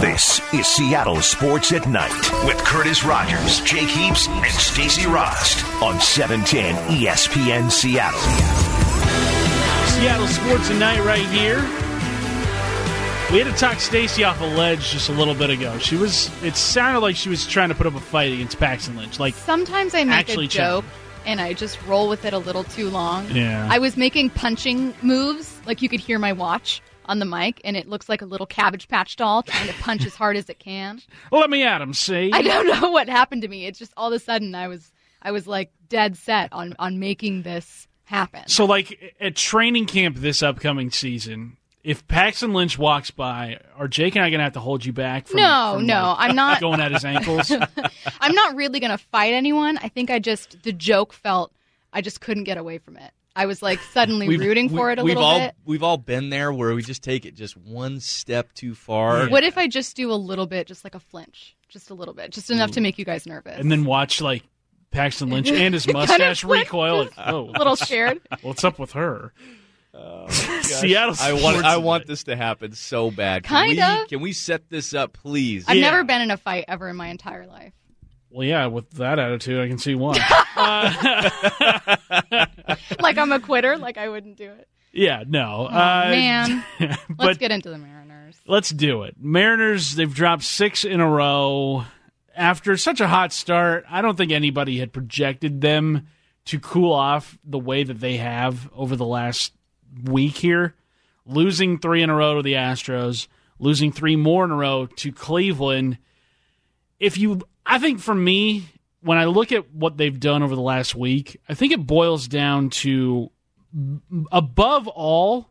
This is Seattle Sports at Night with Curtis Rogers, Jake Heaps, and Stacy Rost on 710 ESPN Seattle. Seattle Sports at Night right here. We had to talk Stacy off a ledge just a little bit ago. She was. It sounded like she was trying to put up a fight against Paxton Lynch. Like Sometimes I make Actually a joke and I just roll with it a little too long. Yeah. I was making punching moves, like you could hear my watch on the mic, and it looks like a little cabbage patch doll trying to punch as hard as it can. let me at him. See, I don't know what happened to me. It's just all of a sudden I was I was like dead set on on making this happen. So, like at training camp this upcoming season, if Paxton Lynch walks by, are Jake and I going to have to hold you back? From, No, from, no, like, I'm not- going at his ankles. I'm not really gonna fight anyone. I think I just the joke felt I just couldn't get away from it. I was like suddenly We've- rooting we- for it a we've little all, bit. We've all been there where we just take it just one step too far. What if I just do a little bit, just like a flinch, just a little bit, just enough to make you guys nervous? and then watch like Paxton Lynch and his Kind of mustache flick. recoil. Like, oh, a little scared. what's up with her? Oh, Seattle. I want I want this to happen so bad. Can Kind we, of. Can we set this up, please? I've Yeah. never been in a fight ever in my entire life. Well, yeah, with that attitude, I can see why. Uh, Like I'm a quitter. Like I wouldn't do it. yeah, no, Oh, uh, man, let's get into the Mariners. let's do it. Mariners, they've dropped six in a row after such a hot start. I don't think anybody had projected them to cool off the way that they have over the last week here. Losing three in a row to the Astros, losing three more in a row to Cleveland. If you, I think for me, when I look at what they've done over the last week, I think it boils down to above all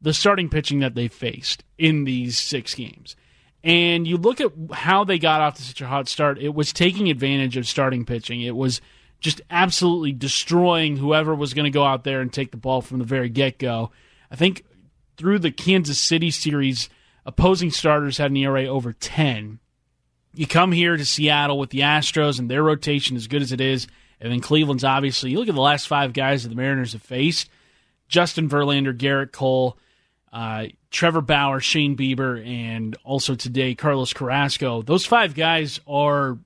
the starting pitching that they faced in these six games. And you look at how they got off to such a hot start, it was taking advantage of starting pitching. It was just absolutely destroying whoever was going to go out there and take the ball from the very get go. I think through the Kansas City series, opposing starters had an ERA over 10. You come here to Seattle with the Astros and their rotation as good as it is, and then Cleveland's obviously. You look at the last five guys that the Mariners have faced Justin Verlander, Gerrit Cole, uh, Trevor Bauer, Shane Bieber, and also today Carlos Carrasco. Those five guys are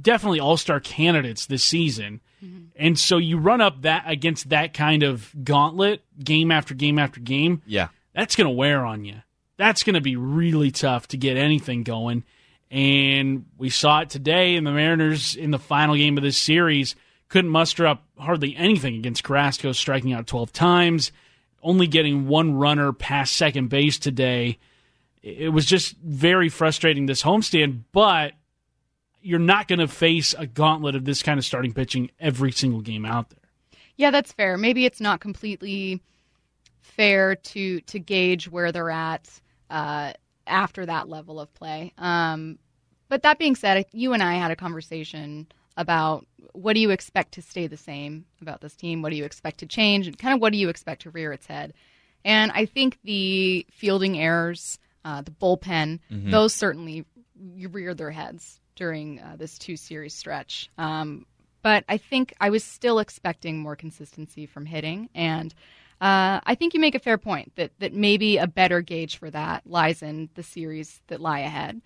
definitely all star candidates this season. And so you run up that against that kind of gauntlet game after game after game yeah. that's going to wear on you. That's going to be really tough to get anything going. And we saw it today, in the Mariners in the final game of this series couldn't muster up hardly anything against Carrasco, striking out 12 times, only getting one runner past second base today. It was just very frustrating this homestand, but you're not going to face a gauntlet of this kind of starting pitching every single game out there. Yeah, that's fair. Maybe it's not completely fair to to gauge where they're at uh, after that level of play. Um, but that being said, you and I had a conversation about what do you expect to stay the same about this team? What do you expect to change? And kind of what do you expect to rear its head? And I think the fielding errors, uh, the bullpen, those certainly reared their heads during uh, this two series stretch. Um, but I think I was still expecting more consistency from hitting, and uh, I think you make a fair point that that maybe a better gauge for that lies in the series that lie ahead.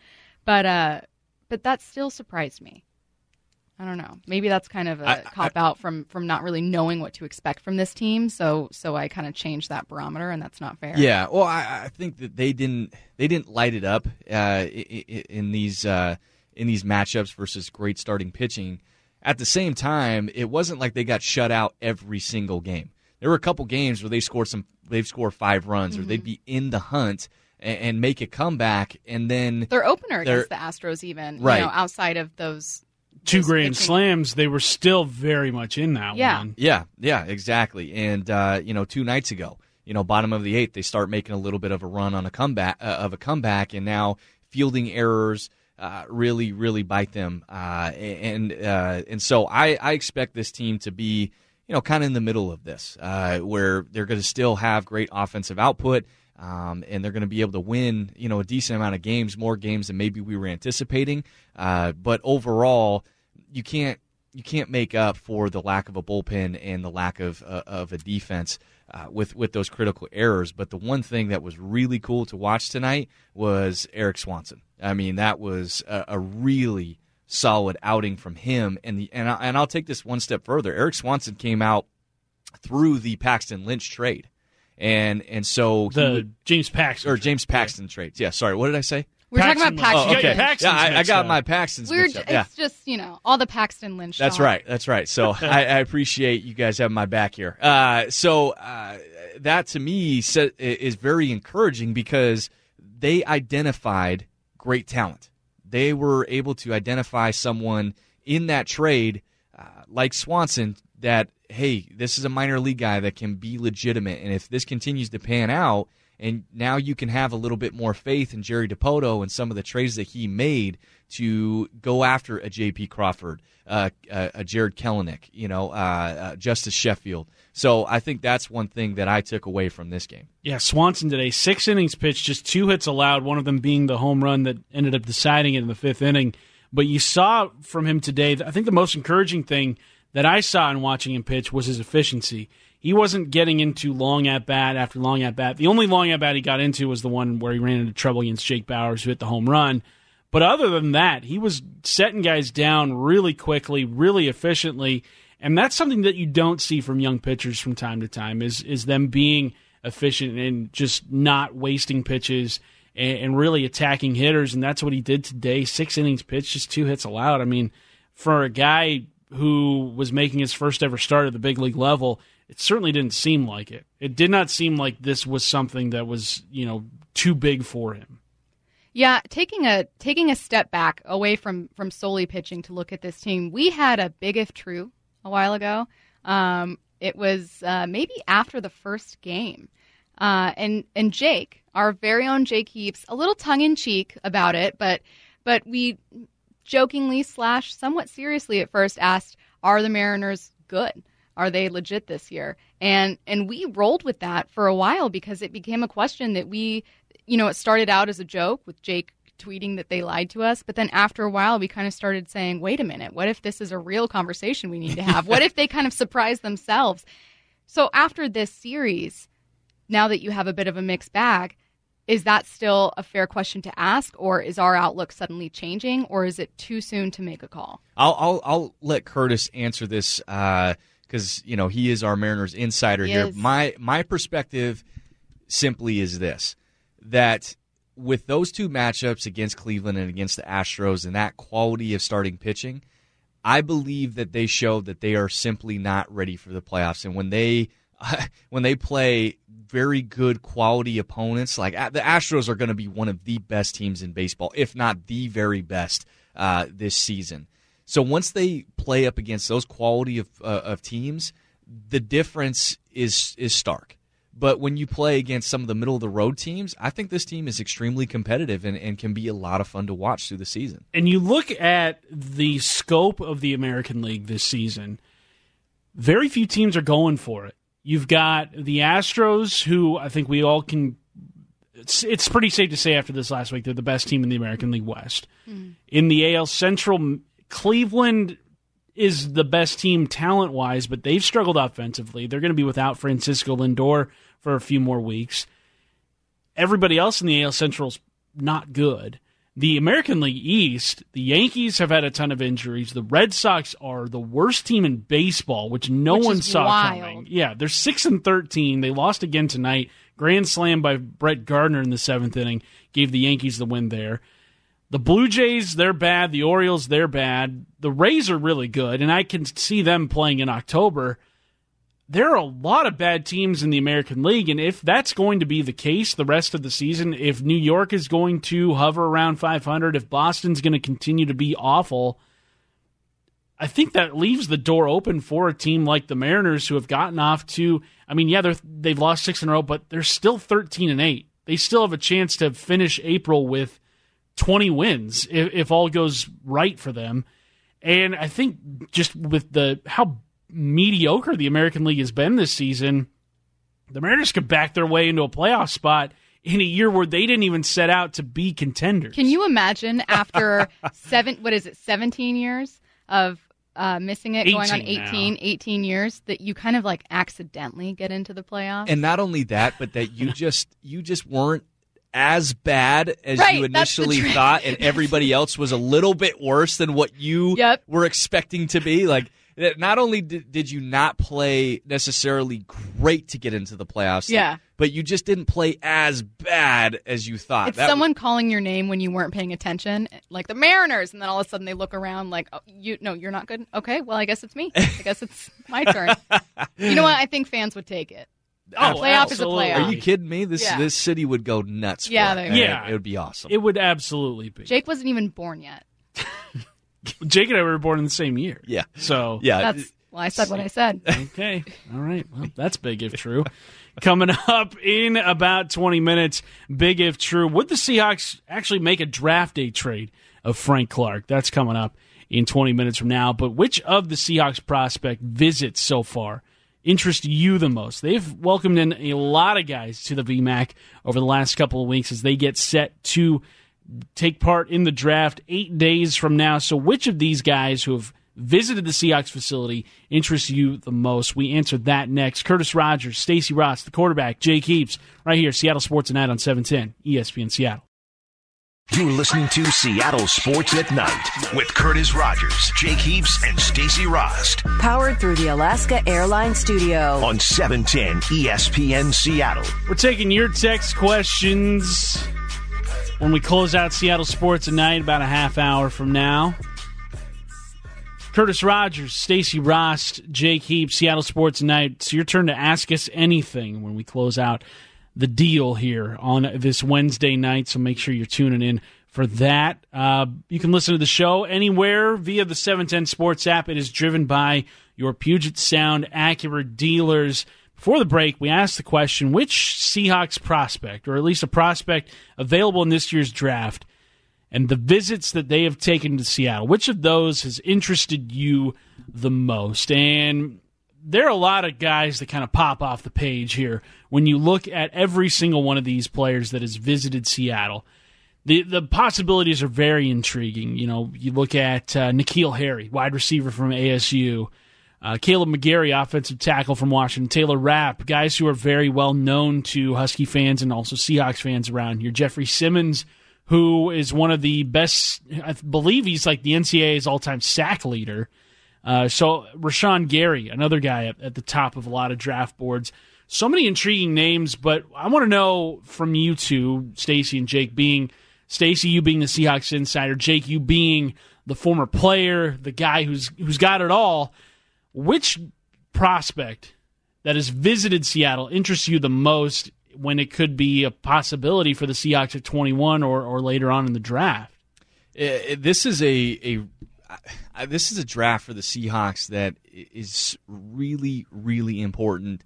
But uh, but that still surprised me. I don't know. Maybe that's kind of a cop out from from not really knowing what to expect from this team. So so I kind of changed that barometer, and that's not fair. Yeah, well, I, I think that they didn't they didn't light it up uh, i- i- in these uh, in these matchups versus great starting pitching. At the same time, it wasn't like they got shut out every single game. There were a couple games where they scored some they've scored five runs or they'd be in the hunt and, and make a comeback, and then Their opener against the Astros, even Right. you know, outside of those Two those grand pitching- slams, they were still very much in that Yeah. one. Yeah, yeah, exactly. And uh, you know, two nights ago, you know, bottom of the eighth, they start making a little bit of a run on a comeback uh, of a comeback, and now fielding errors uh, really, really bite them. Uh, and uh, and so I, I expect this team to be, you know, kind of in the middle of this, uh, where they're going to still have great offensive output. Um, and they're going to be able to win, you know, a decent amount of games, more games than maybe we were anticipating. Uh, but overall, you can't you can't make up for the lack of a bullpen and the lack of uh, of a defense uh, with with those critical errors. But the one thing that was really cool to watch tonight was Erik Swanson. I mean, that was a, a really solid outing from him. And the and, I, and I'll take this one step further. Erik Swanson came out through the Paxton Lynch trade, and and so the would, James Paxton or James Paxton yeah. trades. Yeah, sorry, what did I say? We're Paxton, talking about Paxton. Oh, okay. Paxton's yeah, I, I got up. my Paxton's We're mixed up. Yeah. it's just you know all the Paxton Lynch. That's talk. right. That's right. So I, I, appreciate you guys having my back here. Uh, so uh, that to me is very encouraging because they identified great talent. They were able to identify someone in that trade, uh, like Swanson, that hey, this is a minor league guy that can be legitimate, and if this continues to pan out and now you can have a little bit more faith in Jerry Dipoto and some of the trades that he made to go after a J.P. Crawford, uh, uh, a Jarred Kelenic, you know, uh, uh, Justus Sheffield. So I think that's one thing that I took away from this game. Yeah, Swanson today, six innings pitched, just two hits allowed, one of them being the home run that ended up deciding it in the fifth inning. But you saw from him today, I think the most encouraging thing that I saw in watching him pitch was his efficiency he wasn't getting into long at bat after long at bat. The only long at bat he got into was the one where he ran into trouble against Jake Bauers, who hit the home run. But other than that, he was setting guys down really quickly, really efficiently, and that's something that you don't see from young pitchers from time to time. Is is them being efficient and just not wasting pitches and, and really attacking hitters, and that's what he did today. Six innings pitched, just two hits allowed. I mean, for a guy who was making his first ever start at the big league level it certainly didn't seem like it. It did not seem like this was something that was, you know, too big for him. Yeah, taking a taking a step back away from from solely pitching to look at this team, we had a big if true a while ago. Um, it was uh, maybe after the first game, uh, and and Jake, our very own Jake Heaps, a little tongue in cheek about it, but but we jokingly slash somewhat seriously at first asked, "Are the Mariners good?" Are they legit this year? And and we rolled with that for a while because it became a question that we, you know, it started out as a joke with Jake tweeting that they lied to us, but then after a while we kind of started saying, "Wait a minute, what if this is a real conversation we need to have? what if they kind of surprise themselves?" So after this series, now that you have a bit of a mixed bag, is that still a fair question to ask, or is our outlook suddenly changing, or is it too soon to make a call? I'll I'll, I'll let Curtis answer this. Uh, because you know he is our Mariners insider he here. Is. My my perspective simply is this: that with those two matchups against Cleveland and against the Astros and that quality of starting pitching, I believe that they showed that they are simply not ready for the playoffs. And when they when they play very good quality opponents, like the Astros are going to be one of the best teams in baseball, if not the very best uh, this season. So once they play up against those quality of, uh, of teams, the difference is is stark. But when you play against some of the middle of the road teams, I think this team is extremely competitive and, and can be a lot of fun to watch through the season. And you look at the scope of the American League this season, very few teams are going for it. You've got the Astros, who I think we all can. It's, it's pretty safe to say after this last week, they're the best team in the American League West. Mm. In the AL Central, Cleveland is the best team talent wise, but they've struggled offensively. They're going to be without Francisco Lindor for a few more weeks. Everybody else in the AL Central's not good. The American League East, the Yankees have had a ton of injuries. The Red Sox are the worst team in baseball, which no which one saw wild. coming. Yeah, they're six and thirteen. They lost again tonight. Grand slam by Brett Gardner in the seventh inning gave the Yankees the win there. The Blue Jays, they're bad. The Orioles, they're bad. The Rays are really good, and I can see them playing in October. There are a lot of bad teams in the American League, and if that's going to be the case the rest of the season, if New York is going to hover around 500, if Boston's going to continue to be awful, I think that leaves the door open for a team like the Mariners who have gotten off to. I mean, yeah, they've lost six in a row, but they're still 13 and 8. They still have a chance to finish April with 20 wins if, if all goes right for them. And I think just with the how mediocre the American League has been this season, the Mariners could back their way into a playoff spot in a year where they didn't even set out to be contenders. Can you imagine after seven what is it, seventeen years of uh, missing it, going on 18 18, now. 18 years, that you kind of like accidentally get into the playoffs. And not only that, but that you just you just weren't as bad as Right, you initially thought, and everybody else was a little bit worse than what you Yep. were expecting to be. Like, not only did, did you not play necessarily great to get into the playoffs, Yeah. but you just didn't play as bad as you thought. it's That- someone calling your name when you weren't paying attention, like the Mariners, and then all of a sudden they look around like, oh, "You no, you're not good." Okay, well, I guess it's me. I guess it's my turn. you know what? I think fans would take it. Oh, playoff is a absolutely. playoff. Are you kidding me? This Yeah. this city would go nuts. Yeah, for it. they would. it- Yeah. it would be awesome. It would absolutely be. Jake wasn't even born yet. Jake and I were born in the same year. yeah, So yeah. That's well, I said what I said. Okay. All right. Well, that's big if true. Coming up in about 20 minutes, big if true. Would the Seahawks actually make a draft day trade of Frank Clark? That's coming up in 20 minutes from now. But which of the Seahawks prospect visits so far interest you the most? They've welcomed in a lot of guys to the VMAC over the last couple of weeks as they get set to take part in the draft eight days from now. So, which of these guys who have visited the Seahawks facility interests you the most? We answer that next. Curtis Rogers, Stacy Rost, the quarterback, Jake Heaps, right here, Seattle Sports at Night on 710 ESPN Seattle. You're listening to Seattle Sports at Night with Curtis Rogers, Jake Heaps, and Stacy Rost Powered through the Alaska Airlines Studio. on E 710 ESPN Seattle. We're taking your text questions when we close out Seattle Sports at Night about a half hour from now. Curtis Rogers, Stacy Rost, Jake Heaps, Seattle Sports at Night. It's your turn to ask us anything when we close out the deal here on this Wednesday night. So make sure you're tuning in for that. Uh, you can listen to the show anywhere via the 710 Sports app. It is driven by your Puget Sound Acura dealers. Before the break, we asked the question which Seahawks prospect, or at least a prospect available in this year's draft, and the visits that they have taken to Seattle, which of those has interested you the most? And there are a lot of guys that kind of pop off the page here when you look at every single one of these players that has visited Seattle. The the possibilities are very intriguing. You know, you look at uh, N'Keal Harry, wide receiver from ASU, uh, Kaleb McGary, offensive tackle from Washington, Taylor Rapp, guys who are very well known to Husky fans and also Seahawks fans around here. Jeffrey Simmons, who is one of the best, I believe he's like the NCAA's all time sack leader. Uh, so Rashan Gary, another guy at, at the top of a lot of draft boards. So many intriguing names, but I want to know from you two, Stacy and Jake, being Stacy, you being the Seahawks insider, Jake, you being the former player, the guy who's who's got it all. Which prospect that has visited Seattle interests you the most when it could be a possibility for the Seahawks at 21 or, or later on in the draft? Uh, this is a a uh, this is a draft for the Seahawks that is really really important.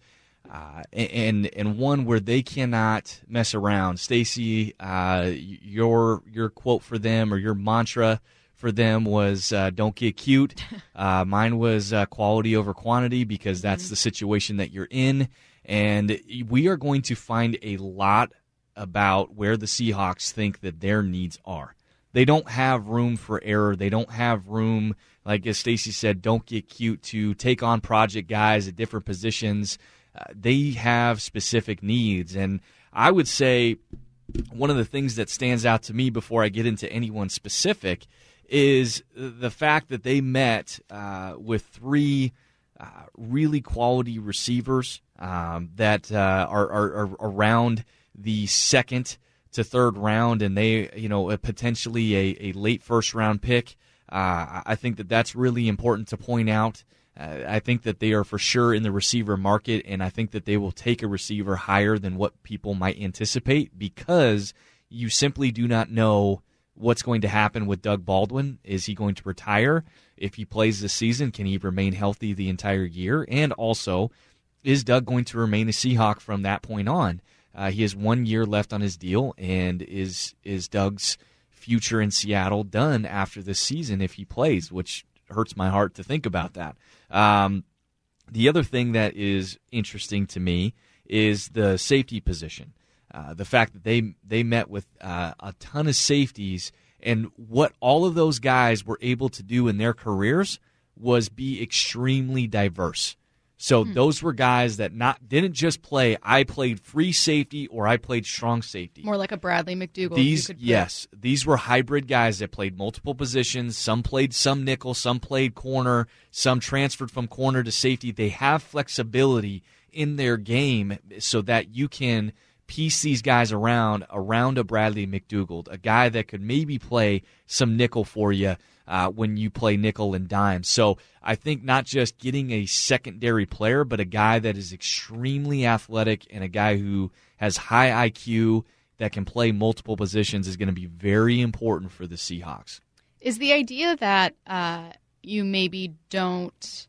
Uh, and and one where they cannot mess around. Stacy, uh, your your quote for them or your mantra for them was uh, "Don't get cute." Uh, mine was uh, "Quality over quantity" because that's the situation that you're in, and we are going to find a lot about where the Seahawks think that their needs are they don't have room for error. They don't have room, like as Stacy said, don't get cute to take on project guys at different positions. Uh, they have specific needs, and I would say one of the things that stands out to me before I get into anyone specific is the fact that they met uh, with three uh, really quality receivers um, that uh, are, are, are around the second to third round, and they, you know, potentially a, a late first round pick. Uh, I think that that's really important to point out. Uh, I think that they are for sure in the receiver market, and I think that they will take a receiver higher than what people might anticipate because you simply do not know what's going to happen with Doug Baldwin. Is he going to retire? If he plays this season, can he remain healthy the entire year? And also, is Doug going to remain a Seahawk from that point on? Uh, he has one year left on his deal, and is is Doug's future in Seattle done after this season if he plays? Which hurts my heart to think about that. Um, the other thing that is interesting to me is the safety position. Uh, the fact that they they met with uh, a ton of safeties and what all of those guys were able to do in their careers was be extremely diverse. So hmm. those were guys that not didn't just play. I played free safety or I played strong safety. More like a Bradley McDougald. These yes, these were hybrid guys that played multiple positions. Some played some nickel, some played corner, some transferred from corner to safety. They have flexibility in their game so that you can piece these guys around around a Bradley McDougald, a guy that could maybe play some nickel for you uh, when you play nickel and dime. So I think not just getting a secondary player, but a guy that is extremely athletic and a guy who has high IQ that can play multiple positions is going to be very important for the Seahawks. Is the idea that uh, you maybe don't.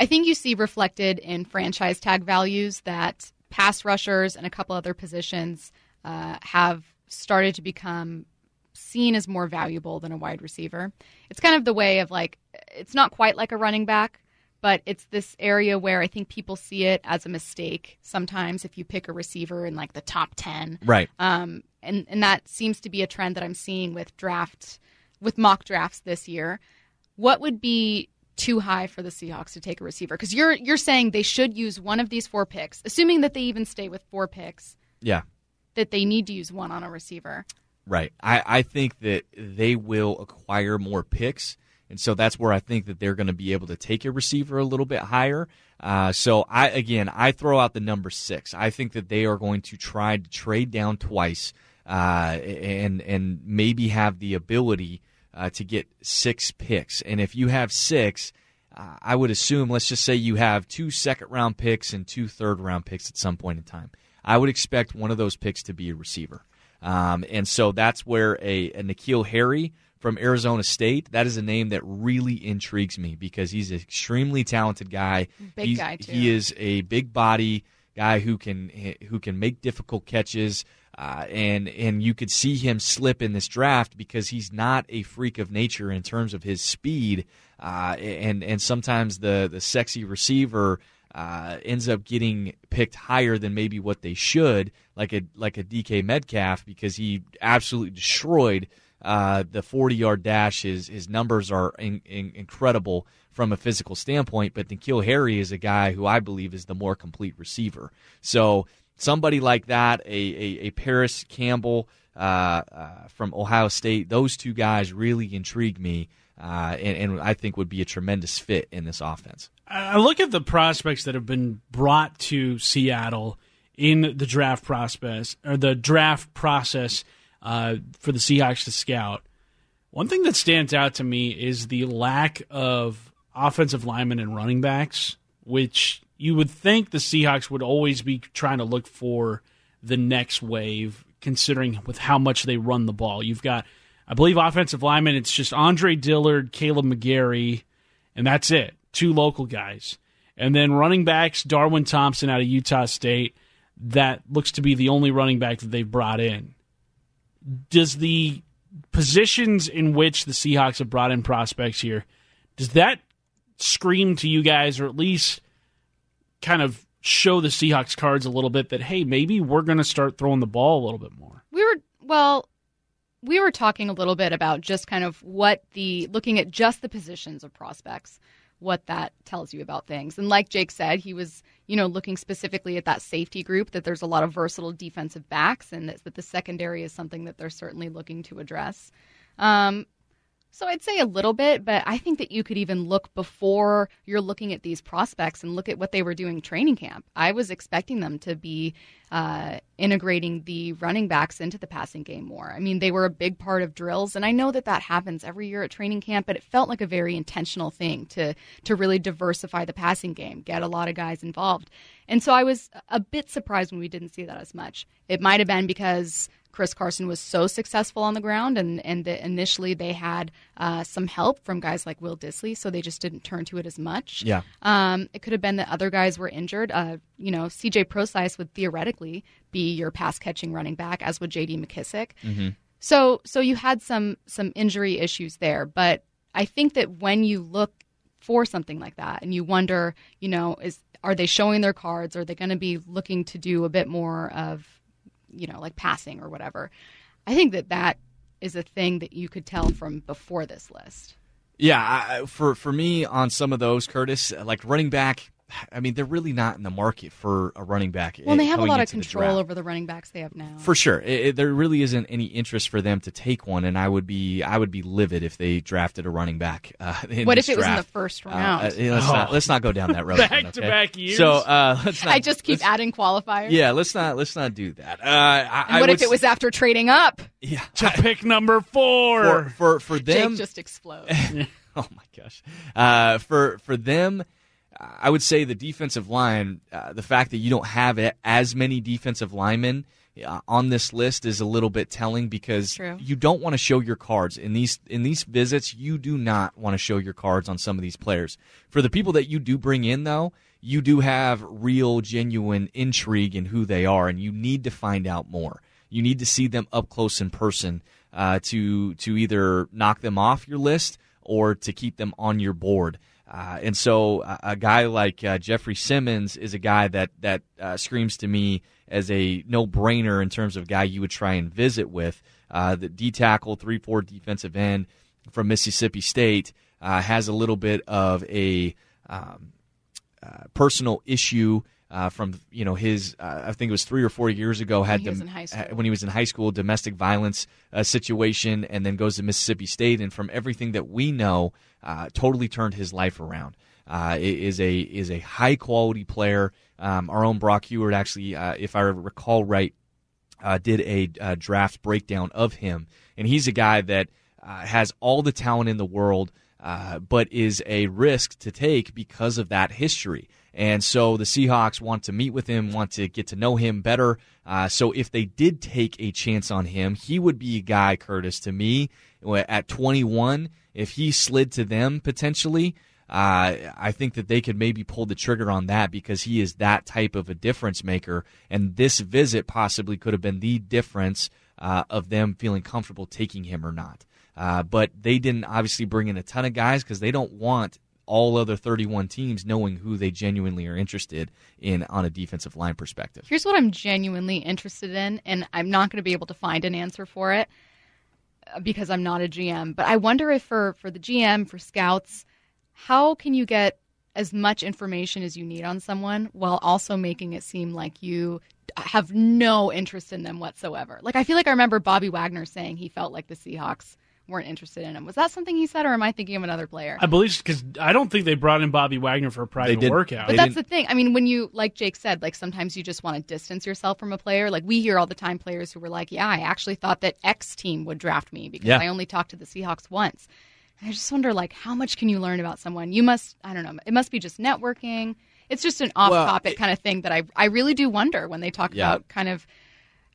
I think you see reflected in franchise tag values that pass rushers and a couple other positions uh, have started to become seen as more valuable than a wide receiver. It's kind of the way of like, it's not quite like a running back, but it's this area where I think people see it as a mistake sometimes if you pick a receiver in like the top 10. Right. Um, and, and that seems to be a trend that I'm seeing with draft, with mock drafts this year. What would be too high for the Seahawks to take a receiver? Because you're you're saying they should use one of these four picks, assuming that they even stay with four picks, Yeah. that they need to use one on a receiver. Right. I, I think that they will acquire more picks. And so that's where I think that they're going to be able to take a receiver a little bit higher. Uh, so I again I throw out the number six. I think that they are going to try to trade down twice uh, and and maybe have the ability uh, to get six picks. And if you have six, I would assume let's just say you have two second round picks and two third round picks at some point in time. I would expect one of those picks to be a receiver. Um, and so that's where a, a N'Keal Harry from Arizona State, that is a name that really intrigues me because he's an extremely talented guy. Big He's- guy, too. He is a big body guy who can who can make difficult catches. Uh, and and you could see him slip in this draft because he's not a freak of nature in terms of his speed, uh, and and sometimes the the sexy receiver uh, ends up getting picked higher than maybe what they should, like a like a DK Metcalf, because he absolutely destroyed uh, the 40 yard dash. His his numbers are in, in, incredible from a physical standpoint, but N'Keal Harry is a guy who I believe is the more complete receiver. So somebody like that, a a, a Parris Campbell. Uh, uh, from Ohio State, those two guys really intrigue me, uh, and, and I think would be a tremendous fit in this offense. I look at the prospects that have been brought to Seattle in the draft process or the draft process uh, for the Seahawks to scout. One thing that stands out to me is the lack of offensive linemen and running backs, which you would think the Seahawks would always be trying to look for the next wave, considering with how much they run the ball. You've got, I believe, offensive linemen. It's just Andre Dillard, Kaleb McGary, and that's it. Two local guys. And then running backs, Darwin Thompson out of Utah State. That looks to be the only running back that they've brought in. Does the positions in which the Seahawks have brought in prospects here, does that scream to you guys, or at least kind of show the Seahawks cards a little bit that, hey, maybe we're going to start throwing the ball a little bit more? We were well, we were talking a little bit about just kind of what the looking at just the positions of prospects, what that tells you about things. And like Jake said, he was, you know, looking specifically at that safety group that there's a lot of versatile defensive backs and that, the secondary is something that they're certainly looking to address. Um, so I'd say a little bit, but I think that you could even look before you're looking at these prospects and look at what they were doing training camp. I was expecting them to be uh, integrating the running backs into the passing game more. I mean, they were a big part of drills, and I know that that happens every year at training camp, but it felt like a very intentional thing to to really diversify the passing game, get a lot of guys involved. And so I was a bit surprised when we didn't see that as much. It might have been because Chris Carson was so successful on the ground, and and that initially they had uh, some help from guys like Will Dissly, so they just didn't turn to it as much. Yeah. Um, it could have been that other guys were injured. Uh, you know, C.J. Procise would theoretically be your pass catching running back, as would J.D. McKissic. So so you had some some injury issues there, but I think that when you look for something like that and you wonder, you know, is are they showing their cards? Are they going to be looking to do a bit more of, you know, like passing or whatever? I think that that is a thing that you could tell from before this list. Yeah, I, for for me on some of those, Curtis, like running back. I mean, they're really not in the market for a running back. Well, they have a lot of into the control over the running backs they have now. For sure, it, it- there really isn't any interest for them to take one, and I would be I would be livid if they drafted a running back. Uh, in What this if it was in the first Uh, round? uh, yeah, let's not let's not go down that road. Back again, to back years? So uh, let's not. I just keep let's- adding qualifiers. Yeah, let's not let's not do that. Uh, I, And I what would if it was after trading up? yeah To pick number four. for for for them? Jake just explodes. oh my gosh. Uh, for for them, I would say the defensive line. Uh, the fact that you don't have as many defensive linemen uh, on this list is a little bit telling because True. you don't want to show your cards in these in these visits. You do not want to show your cards on some of these players. For the people that you do bring in, though. You do have real, genuine intrigue in who they are, and you need to find out more. You need to see them up close in person uh, to to either knock them off your list or to keep them on your board. Uh, and so, a, a guy like uh, Jeffrey Simmons is a guy that that uh, screams to me as a no brainer in terms of guy you would try and visit with. Uh, the D tackle, three four defensive end from Mississippi State uh, has a little bit of a um, uh, personal issue uh, from you know his uh, I think it was three or four years ago had he dom- in high school. when he was in high school domestic violence uh, situation and then goes to Mississippi State and from everything that we know uh, totally turned his life around. Uh, is a is a high quality player. Um, our own Brock Huard actually, uh, if I recall right, uh, did a uh, draft breakdown of him, and he's a guy that uh, has all the talent in the world, uh, but is a risk to take because of that history. And so the Seahawks want to meet with him, want to get to know him better. So if they did take a chance on him, he would be a guy, Curtis, to me, at 21, if he slid to them potentially. Uh, I think that they could maybe pull the trigger on that because he is that type of a difference maker. And this visit possibly could have been the difference uh, of them feeling comfortable taking him or not. Uh, but they didn't obviously bring in a ton of guys because they don't want all other 31 teams knowing who they genuinely are interested in on a defensive line perspective. Here's what I'm genuinely interested in, and I'm not going to be able to find an answer for it because I'm not a GM. But I wonder if for for the GM for scouts, how can you get as much information as you need on someone while also making it seem like you have no interest in them whatsoever? Like I feel like I remember Bobby Wagner saying he felt like the Seahawks weren't interested in him. Was that something he said, or am I thinking of another player? I believe because I don't think they brought in Bobby Wagner for a private did. workout. But They that's didn't- the thing. I mean, when you, like Jake said, like sometimes you just want to distance yourself from a player. Like we hear all the time players who were like, yeah, I actually thought that X team would draft me because Yeah. I only talked to the Seahawks once. And I just wonder, like, how much can you learn about someone? You must, I don't know, it must be just networking. It's just an off topic kind of thing that I, I really do wonder when they talk Yeah. about kind of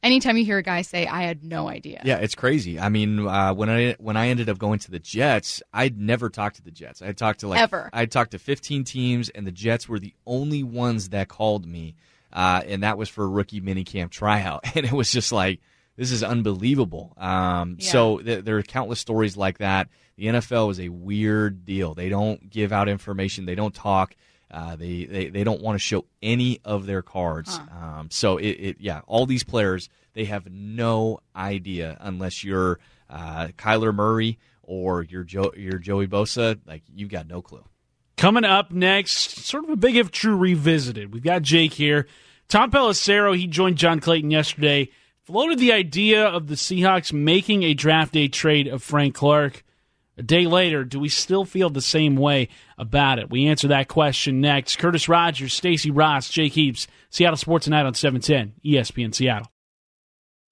anytime you hear a guy say, I had no idea. Yeah, it's crazy. I mean, uh, when I when I ended up going to the Jets, I'd never talked to the Jets. I talked to like Ever. I talked to 15 teams, and the Jets were the only ones that called me, uh, and that was for a rookie minicamp tryout, and it was just like this is unbelievable. Um, Yeah. So th- there are countless stories like that. The NFL is a weird deal. They don't give out information. They don't talk. Uh, they, they they don't want to show any of their cards. Um, so it, it yeah, all these players they have no idea unless you're uh, Kyler Murray or you're Joe you're Joey Bosa. Like you've got no clue. Coming up next, sort of a big if true revisited. We've got Jake here. Tom Pelissero, he joined John Clayton yesterday, floated the idea of the Seahawks making a draft day trade of Frank Clark. A day later, do we still feel the same way about it? We answer that question next. Curtis Rogers, Stacy Rost, Jake Heaps, Seattle Sports Tonight on E 710 ESPN Seattle.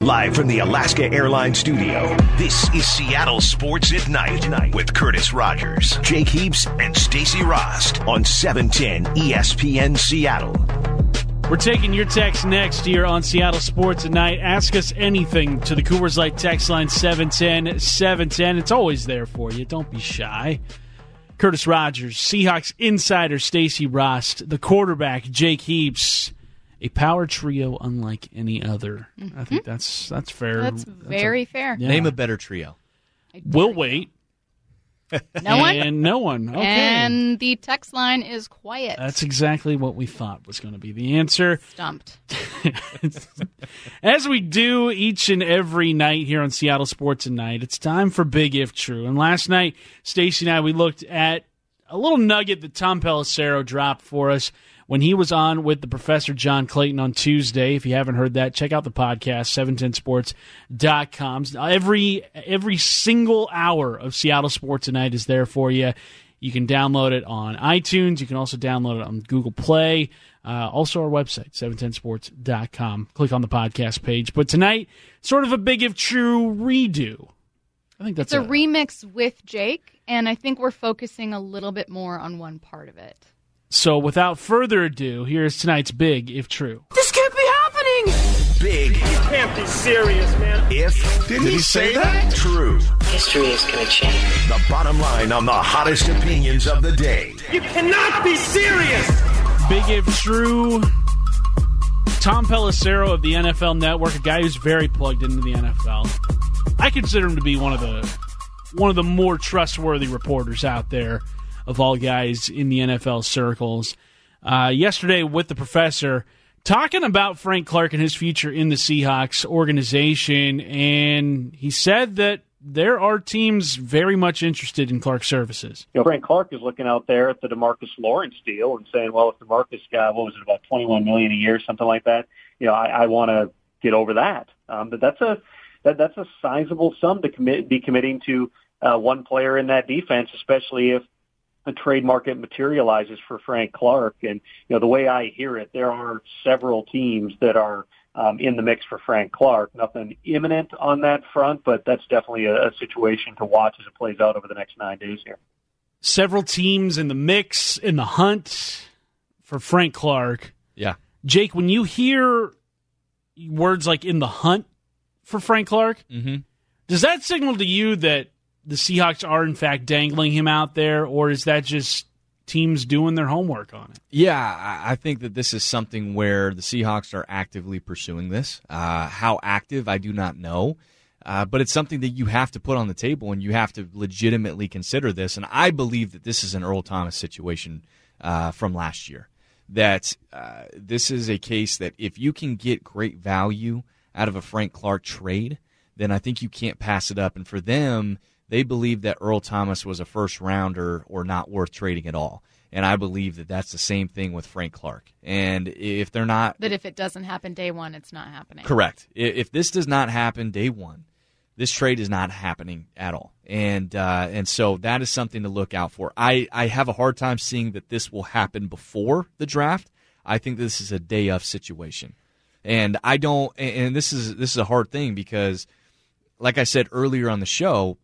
Live from the Alaska Airlines studio, this is Seattle Sports at Night with Curtis Rogers, Jake Heaps, and Stacy Rost on E 710 ESPN Seattle. We're taking your text next here on Seattle Sports Tonight. Ask us anything to the Coors Light text line 710 710. It's always there for you. Don't be shy. Curtis Rogers, Seahawks insider Stacy Rost, the quarterback Jake Heaps, a power trio unlike any other. I think mm-hmm. that's that's fair. That's a- very fair. Yeah. Name a better trio. We'll dare you. wait. No one. And no one. Okay. And the text line is quiet. That's exactly what we thought was going to be the answer. Stumped. As we do each and every night here on Seattle Sports at Night, it's time for Big If True. And last night, Stacy and I, we looked at a little nugget that Tom Pelissero dropped for us when he was on with the professor John Clayton on Tuesday. If you haven't heard that, check out the podcast, 710sports.com. Every, every single hour of Seattle Sports Tonight is there for you. You can download it on iTunes. You can also download it on Google Play. Uh, also, our website, 710sports.com. Click on the podcast page. But tonight, sort of a big if true redo. I think that's It's a remix with Jake, and I think we're focusing a little bit more on one part of it. So, without further ado, here's tonight's big if true. This can't be happening! Big You Can't be serious, man. if. Did he say that? True. History is going to change. The bottom line on the hottest opinions of the day. You cannot be serious! Big if true. Tom Pelissero of the NFL Network, a guy who's very plugged into the NFL. I consider him to be one of the one of the more trustworthy reporters out there of all guys in the NFL circles. Uh, yesterday with the professor talking about Frank Clark and his future in the Seahawks organization, and he said that there are teams very much interested in Clark's services. you know, Frank Clark is looking out there at the Demarcus Lawrence deal and saying, well, if Demarcus got what was it about twenty one million a year, something like that, you know, I, I want to get over that. Um, but that's a that that's a sizable sum to commit be committing to uh, one player in that defense, especially if the trade market materializes for Frank Clark. And you know, the way I hear it, there are several teams that are um, in the mix for Frank Clark. Nothing imminent on that front, but that's definitely a, a situation to watch as it plays out over the next nine days here. several teams in the mix in the hunt for Frank Clark. Yeah. Jake, when you hear words like in the hunt for Frank Clark, Mm-hmm. does that signal to you that the Seahawks are in fact dangling him out there, or is that just teams doing their homework on it? Yeah, I think that this is something where the Seahawks are actively pursuing this. Uh, how active, I do not know. Uh, but it's something that you have to put on the table and you have to legitimately consider this. And I believe that this is an Earl Thomas situation uh, from last year. That uh, this is a case that if you can get great value out of a Frank Clark trade, then I think you can't pass it up. And for them, they believe that Earl Thomas was a first rounder or not worth trading at all. And I believe that that's the same thing with Frank Clark. And if they're not That if it doesn't happen day one, it's not happening. Correct. If this does not happen day one, this trade is not happening at all, and uh, and so that is something to look out for. I, I have a hard time seeing that this will happen before the draft. I think this is a day of situation, and I don't. And and this is this is a hard thing because, like I said earlier on the show,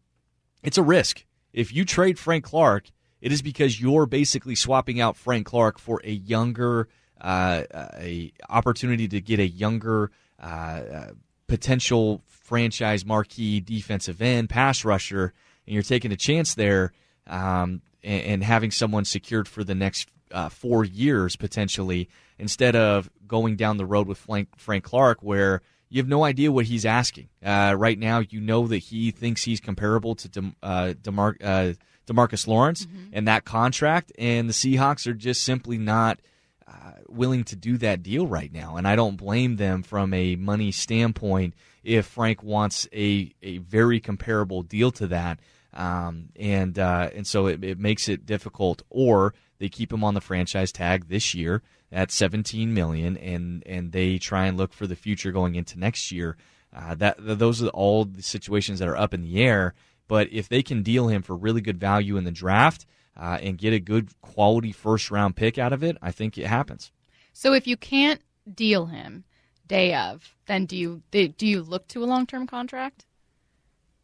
it's a risk. If you trade Frank Clark, it is because you're basically swapping out Frank Clark for a younger, uh, a opportunity to get a younger uh, uh, potential franchise marquee defensive end, pass rusher, and you're taking a chance there um, and, and having someone secured for the next uh, four years potentially instead of going down the road with Frank, Frank Clark where you have no idea what he's asking. Uh, right now, you know that he thinks he's comparable to Dem- uh, Demar- uh, Demarcus Lawrence and that contract, and the Seahawks are just simply not uh, willing to do that deal right now. And I don't blame them from a money standpoint if Frank wants a, a very comparable deal to that. Um, and uh, and so it, it makes it difficult, or they keep him on the franchise tag this year at 17 million, and and they try and look for the future going into next year. Uh, that those are all the situations that are up in the air. But if they can deal him for really good value in the draft uh, and get a good quality first round pick out of it, I think it happens. So if you can't deal him day of, then do you do you look to a long term contract?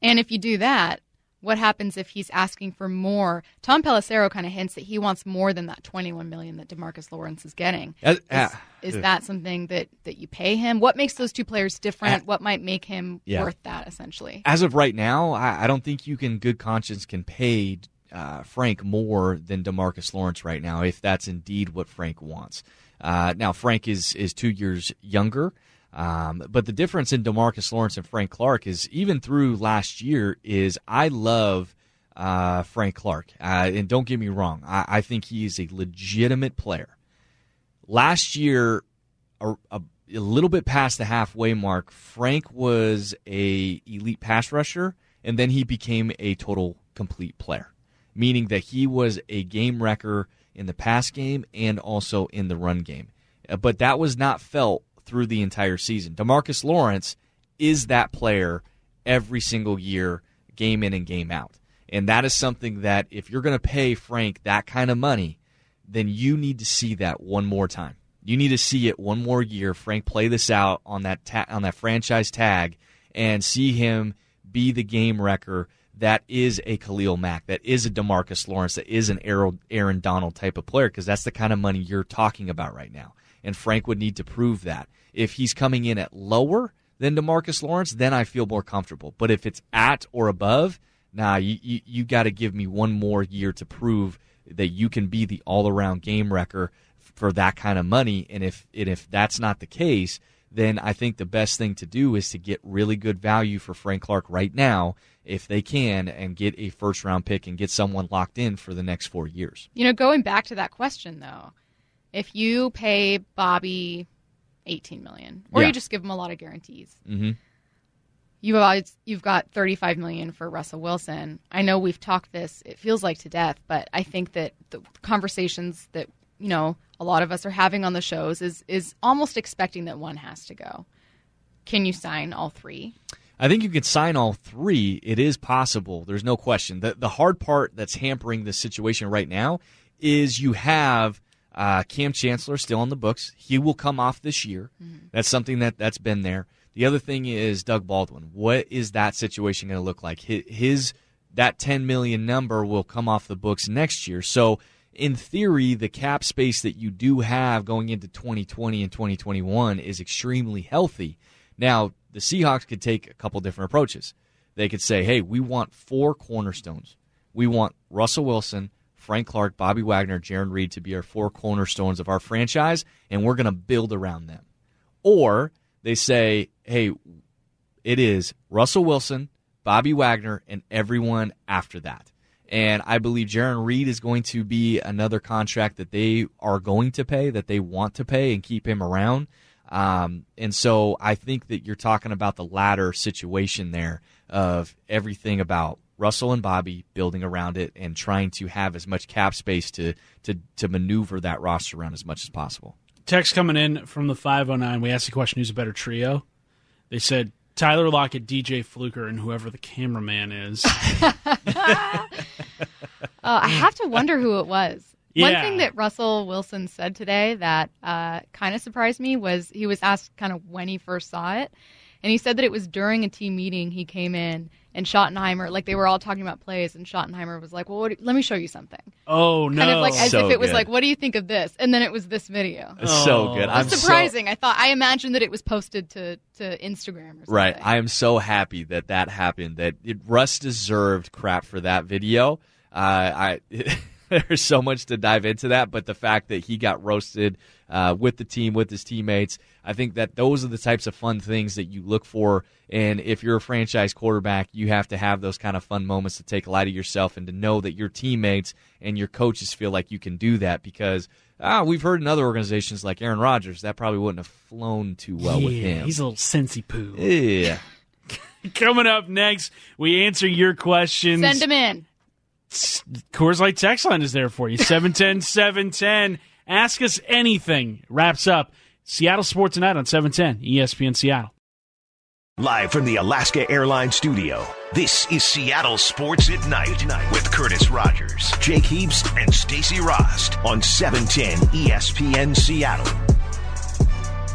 And if you do that, what happens if he's asking for more? Tom Pelissero kind of hints that he wants more than that 21 million that DeMarcus Lawrence is getting. Is, uh, is that something that that you pay him? What makes those two players different? what might make him Yeah. worth that essentially? as of right now, I, I don't think you can good conscience can pay uh, Frank more than Demarcus Lawrence right now if that's indeed what Frank wants. Uh, now Frank is is two years younger, um, but the difference in Demarcus Lawrence and Frank Clark is even through last year is I love uh, Frank Clark. Uh, and don't get me wrong, I, I think he is a legitimate player. Last year, a, a, a little bit past the halfway mark, Frank was a elite pass rusher, and then he became a total complete player, meaning that he was a game wrecker in the pass game and also in the run game. Uh, But that was not felt through the entire season. Demarcus Lawrence is that player every single year, game in and game out. And that is something that if you're going to pay Frank that kind of money, then you need to see that one more time. You need to see it one more year. Frank play this out on that ta- on that franchise tag and see him be the game wrecker that is a Khalil Mack, that is a Demarcus Lawrence, that is an Aaron Aaron Donald type of player because that's the kind of money you're talking about right now. And Frank would need to prove that. If he's coming in at lower than Demarcus Lawrence, then I feel more comfortable. But if it's at or above, nah, you you, you got to give me one more year to prove that you can be the all around game wrecker for that kind of money. And if and if that's not the case, then I think the best thing to do is to get really good value for Frank Clark right now, if they can, and get a first round pick and get someone locked in for the next four years. You know, going back to that question though, if you pay Bobby 18 million or Yeah. you just give him a lot of guarantees. Mm-hmm. You've always, you've got 35 million for Russell Wilson. I know we've talked this it feels like to death, but I think that the conversations that, you know, a lot of us are having on the shows is is almost expecting that one has to go. Can you sign all three? I think you could sign all three. It is possible. There's no question. The the hard part that's hampering the situation right now is you have uh, Kam Chancellor still on the books. He will come off this year. That's something that that's been there. The other thing is Doug Baldwin. What is that situation going to look like? His, his that 10 million number will come off the books next year. So in theory, the cap space that you do have going into 2020 and 2021 is extremely healthy. Now, the Seahawks could take a couple different approaches. They could say, hey, we want four cornerstones. We want Russell Wilson, Frank Clark, Bobby Wagner, Jarran Reed to be our four cornerstones of our franchise, and we're going to build around them. Or they say, hey, it is Russell Wilson, Bobby Wagner, and everyone after that. And I believe Jarran Reed is going to be another contract that they are going to pay, that they want to pay, and keep him around. Um, and so I think that you're talking about the latter situation there of everything about Russell and Bobby building around it and trying to have as much cap space to to to maneuver that roster around as much as possible. Text coming in from the 509. We asked the question who's a better trio? They said Tyler Lockett, DJ Fluker, and whoever the cameraman is. Uh, I have to wonder who it was. One thing that Russell Wilson said today that uh, kind of surprised me was he was asked kind of when he first saw it, and he said that it was during a team meeting he came in and Schottenheimer, like they were all talking about plays, and Schottenheimer was like, "Well, what do- let me show you something," Oh, no. kind of like as So if it was good. like, "What do you think of this?" And then it was this video. It's so Oh. good. It I'm was so- surprising. I thought I imagined that it was posted to to Instagram or something. Right. I am so happy that that happened. That it, Russ deserved crap for that video. Uh, I there's so much to dive into that, but the fact that he got roasted uh, with the team, with his teammates, I think that those are the types of fun things that you look for. And if you're a franchise quarterback, you have to have those kind of fun moments to take light of yourself and to know that your teammates and your coaches feel like you can do that because. Ah, we've heard in other organizations like Aaron Rodgers that probably wouldn't have flown too well with him. He's a little sensey poo. yeah. Coming up next, we answer your questions. Send him in. Coors Light text line is there for you. 710 710. Ask us anything. Wraps up Seattle Sports Tonight on E 710 ESPN Seattle. Live from the Alaska Airlines studio, this is Seattle Sports at Night with Curtis Rogers, Jake Heaps, and Stacy Rost on E 710 ESPN Seattle.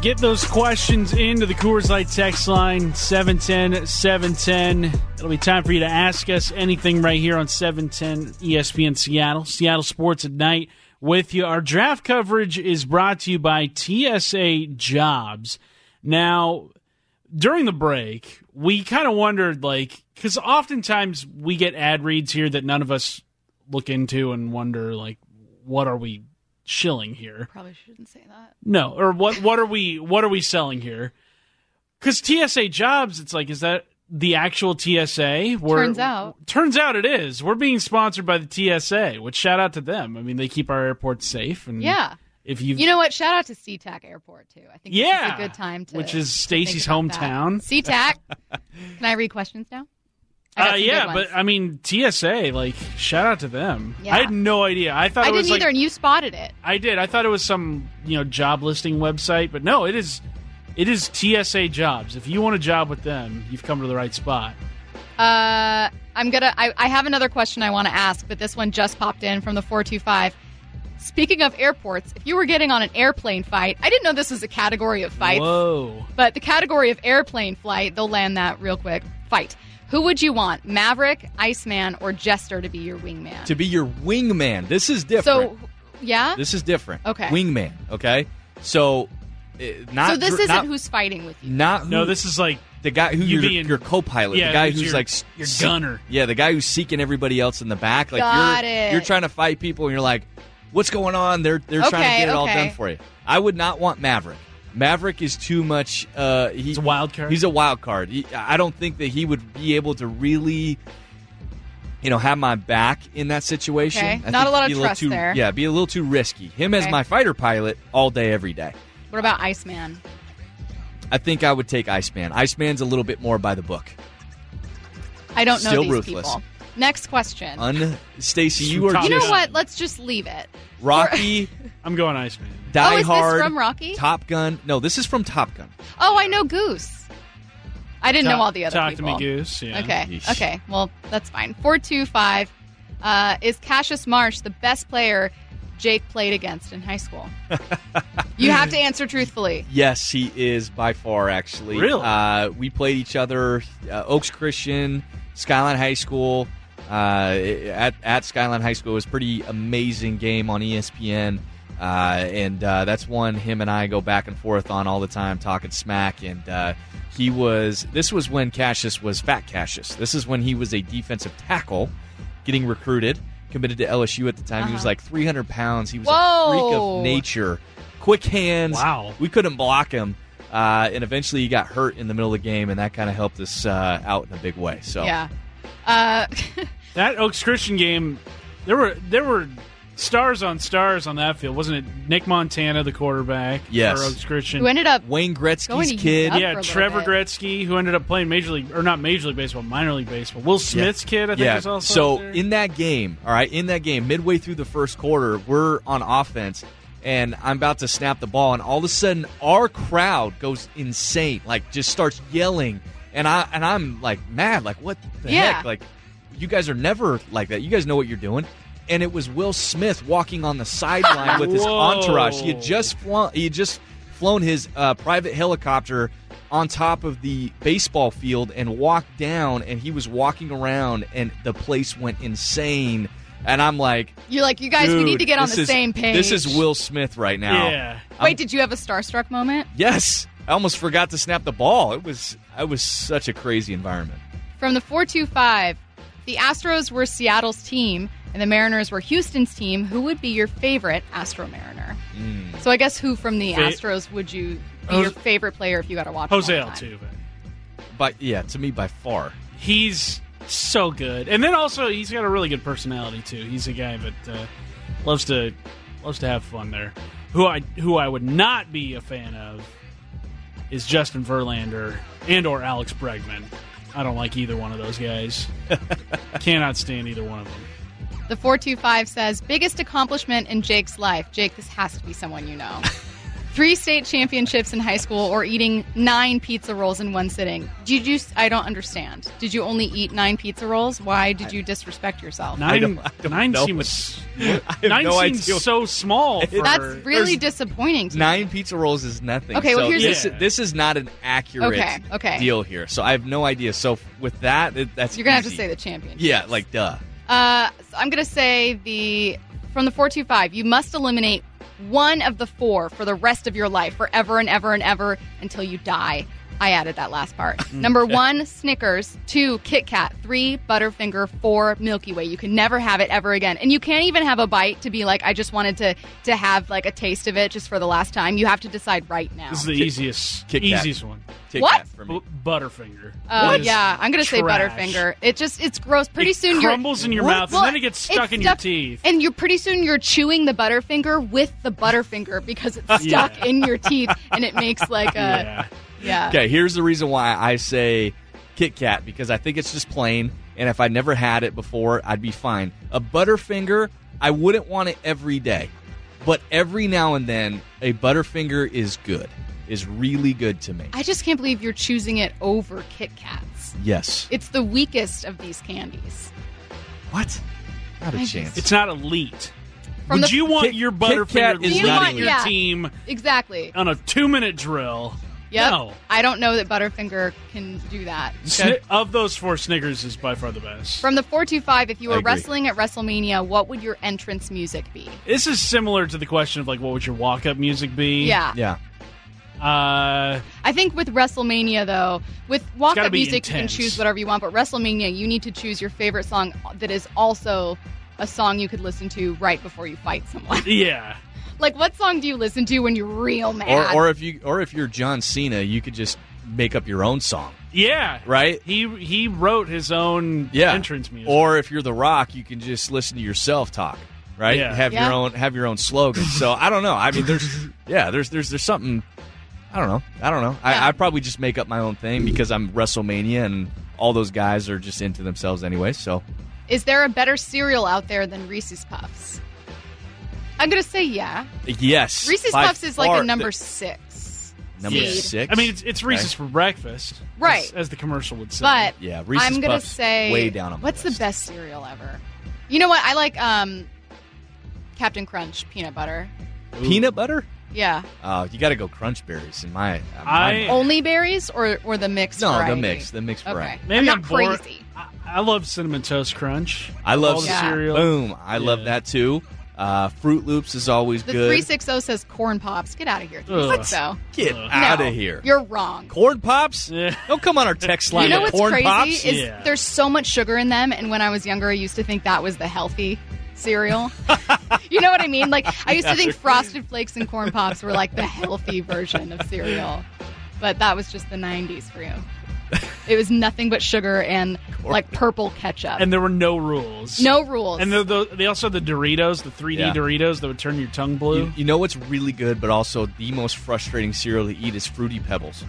Get those questions into the Coors Light text line 710 710. It'll be time for you to ask us anything right here on 710 ESPN Seattle. Seattle Sports at Night with you. Our draft coverage is brought to you by TSA Jobs. Now, during the break, we kind of wondered, like, because oftentimes we get ad reads here that none of us look into and wonder, like, what are we shilling here? Probably shouldn't say that. No, or what? What are we? What are we selling here? Because TSA jobs, it's like, is that the actual TSA. We're, Turns out. turns out it is. We're being sponsored by the TSA, which shout out to them. I mean, they keep our airports safe. And Yeah. if you You know what? Shout out to SeaTac Airport too. I think Yeah, a good time to which is Stacy's think about that. hometown. SeaTac. Can I read questions now? Uh, yeah, but. I mean TSA, like shout out to them. Yeah. I had no idea. I thought I it didn't like either, and you spotted it. I did. I thought it was some you know job listing website, but no, it is it is TSA jobs. If you want a job with them, you've come to the right spot. Uh, I'm gonna. I, I have another question I want to ask, but this one just popped in from the four two five. Speaking of airports, if you were getting on an airplane fight, I didn't know this was a category of fights, Whoa. but the category of airplane flight, they'll land that real quick. Fight. Who would you want, Maverick, Iceman, or Jester to be your wingman? To be your wingman. This is different. so, yeah. this is different. Okay. Wingman. Okay. So, uh, not so this dr- isn't not, who's fighting with you. not who, No, this is like the guy who you your, being- your co-pilot, Yeah, the guy who's who's your- like your se- gunner. Yeah, the guy who's seeking everybody else in the back. Like Got you're it. you're trying to fight people, and you're like, "What's going on?" They're they're trying to Okay, get it all done for you. I would not want Maverick. Maverick is too much. Uh, he, He's a wild card? He's a wild card. He, I don't think that he would be able to really, you know, have my back in that situation. Okay. I Not a lot of trust too, there. Yeah, be a little too risky. Him as my fighter pilot all day, every day. What about Iceman? I think I would take Iceman. Iceman's a little bit more by the book. I don't know Still these ruthless. people. Next question. Un, Stacy, you are you know just what? Let's just leave it. Rocky, I'm going Iceman. Die oh, is Hard, this from Rocky? Top Gun. No, this is from Top Gun. Oh, I know Goose. I didn't know all the other Talk people. to me, Goose. Yeah. Okay. Yeesh. Okay. Well, that's fine. Four two five. Uh, is Cassius Marsh the best player Jake played against in high school? you have to answer truthfully. Yes, he is by far. Actually, Really? Uh, we played each other uh, Oaks Christian, Skyline High School. Uh, at at Skyline High School it was a pretty amazing game on ESPN, uh, and uh, that's one him and I go back and forth on all the time, talking smack. And uh, he was this was when Cassius was Fat Cassius. This is when he was a defensive tackle, getting recruited, committed to LSU at the time. He was like 300 pounds. He was a freak Whoa. of nature, quick hands. Wow. We couldn't block him. Uh, and eventually he got hurt in the middle of the game, and that kind of helped us uh, out in a big way. So Yeah. Uh, That Oaks Christian game, there were there were stars on stars on that field, wasn't it? Nick Montana, the quarterback Yes. for Oaks Christian. who ended up Wayne Gretzky's kid. Yeah, Trevor bit. Gretzky, who ended up playing Major League or not Major League Baseball, minor league baseball. Will Smith's kid, I think, yeah. was also so there. in that game, all right, in that game, midway through the first quarter, we're on offense, and I'm about to snap the ball, and all of a sudden, our crowd goes insane, like just starts yelling, and I and I'm like mad, like what the Yeah. heck, like you guys are never like that. You guys know what you're doing. And it was Will Smith walking on the sideline with his Whoa. entourage. He had just flown. He had just flown his uh, private helicopter on top of the baseball field and walked down. And he was walking around, and the place went insane. And I'm like, you're like, you guys, we need to get on the is- same page. This is Will Smith right now. yeah, Wait, did you have a starstruck moment? Yes, I almost forgot to snap the ball. It was it was such a crazy environment. From the 425, the Astros were Seattle's team and the Mariners were Houston's team. Who would be your favorite Astro Mariner? Mm. So I guess who from the Fa- Astros would you be Jose- your favorite player if you got to watch Jose him all the time? Altuve. But yeah, to me by far. He's so good, and then also he's got a really good personality too. He's a guy that uh, loves to loves to have fun there. Who I who I would not be a fan of is Justin Verlander and or Alex Bregman. I don't like either one of those guys. Cannot stand either one of them. The 425 says, biggest accomplishment in Jake's life. Jake, this has to be someone you know. Three state championships in high school or eating nine pizza rolls in one sitting. Did you, I don't understand. Did you only eat nine pizza rolls? Why did you disrespect yourself? Nine, don't- I don't nine know. seems nine no seems idea. so small. For, That's really disappointing to me. Nine pizza rolls is nothing. Okay, well, So here's this, the- this is not an accurate Okay, okay. deal here. So I have no idea. So with that, it, that's You're going to have to say the champion. Yeah, like duh. Uh, so I'm going to say the from the 425. You must eliminate one of the four for the rest of your life, forever and ever and ever until you die. I added that last part. Mm. Number one, Snickers. Two, Kit Kat. Three, Butterfinger. Four, Milky Way. You can never have it ever again, and you can't even have a bite to be like, I just wanted to to have like a taste of it just for the last time. You have to decide right now. This is the easiest, Kit Kat. easiest one. Kit What? Kat for me. B- Butterfinger. Oh It is yeah, I'm gonna say trash. Butterfinger. It just it's gross. Pretty It soon crumbles you're, in your Well, mouth, well, and then it gets stuck it's in your teeth. And you're pretty soon you're chewing the Butterfinger with the Butterfinger because it's stuck Yeah. in your teeth, and it makes like a yeah. Yeah. Okay, here's the reason why I say Kit Kat because I think it's just plain, and if I'd never had it before, I'd be fine. A Butterfinger, I wouldn't want it every day, but every now and then, a Butterfinger is good, is really good to me. I just can't believe you're choosing it over Kit Kats. yes. It's the weakest of these candies. What? Not a I just- chance. It's not elite. From Would the- you want Kit- your Kit Kat Butterfinger is leading not your Yeah. team Exactly. on a two-minute drill? Yep. No. I don't know that Butterfinger can do that. Sni- of those four, Snickers is by far the best. From the 425, if you I were agree. wrestling at WrestleMania, what would your entrance music be? This is similar to the question of like, what would your walk-up music be? Yeah. yeah. Uh, I think with WrestleMania, though, with walk up music, intense. you can choose whatever you want, but WrestleMania, you need to choose your favorite song that is also a song you could listen to right before you fight someone. yeah. Like, what song do you listen to when you're real mad? Or, or if you, or if you're John Cena, you could just make up your own song, Yeah. right? He he wrote his own Yeah. entrance music. Or if you're The Rock, you can just listen to yourself talk, right? Yeah. Have Yeah. your own have your own slogan. so I don't know. I mean, there's yeah, there's there's there's something. I don't know. I don't know. Yeah. I, I probably just make up my own thing because I'm WrestleMania and all those guys are just into themselves anyway. So is there a better cereal out there than Reese's Puffs? I'm going to say yeah. yes, Reese's by Puffs is like far a number the- six. number seed. six. I mean, it's, it's Reese's for breakfast, Right. As, as the commercial would say. But Yeah, Reese's I'm gonna Puffs say way down on my what's list. the best cereal ever? You know what? I like um, Cap'n Crunch peanut butter. peanut butter. Yeah, Oh, you got to go Crunch Berries in my. uh, my I- mind. only berries or or the mixed. no, variety? the mix, the mixed Okay, variety. Maybe I'm not I'm bored. crazy. I, I love cinnamon toast crunch. I love all the Yeah. cereal. Boom, I love Yeah. that too. Uh, Froot Loops is always The good. three six zero says corn pops. Get out of here. What? So Get Ugh. out No, of here. You're wrong. Corn pops? Yeah. Don't come on our text line You know what's corn crazy pops. is Yeah. there's so much sugar in them, and when I was younger, I used to think that was the healthy cereal. you know what I mean? Like I used to think Frosted Flakes and corn pops were like the healthy version of cereal, but that was just the '90s for you. It was nothing but sugar and like purple ketchup. And there were no rules. no rules. And the, the, they also had the Doritos, the 3D Yeah. Doritos that would turn your tongue blue. You, you know what's really good, but also the most frustrating cereal to eat is Fruity Pebbles.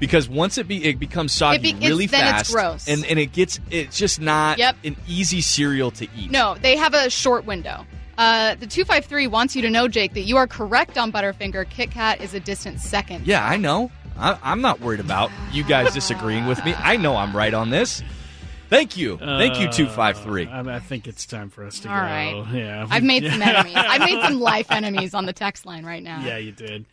Because once it be it becomes soggy It be- it's- really then it's fast, gross. and and it gets it's just not Yep. an easy cereal to eat. No, they have a short window. Uh, the 253 wants you to know, Jake, that you are correct on Butterfinger. Kit Kat is a distant second. Yeah, I know. I, I'm not worried about you guys disagreeing with me. I know I'm right on this. Thank you, thank you, Uh, two five three. I, I think it's time for us to All go. right. Yeah. I've made some enemies. I've made some life enemies on the text line right now. Yeah, you did.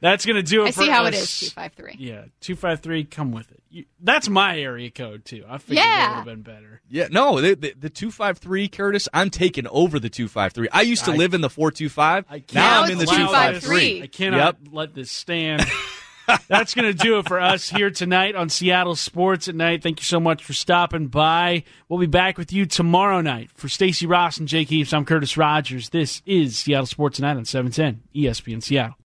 That's going to do it I for see how it us. is, 253. Yeah, 253, come with it. You, that's my area code, too. I figured Yeah. that would have been better. Yeah, no, the, the, the 253, Curtis, I'm taking over the 253. I used to I- live in the 425. I can't Now Now I'm in the it's allow 253. I cannot Yep. let this stand. That's going to do it for us here tonight on Seattle Sports at Night. Thank you so much for stopping by. We'll be back with you tomorrow night. For Stacy Rost and Jake Heaps, I'm Curtis Rogers. This is Seattle Sports Tonight on 710 ESPN Seattle.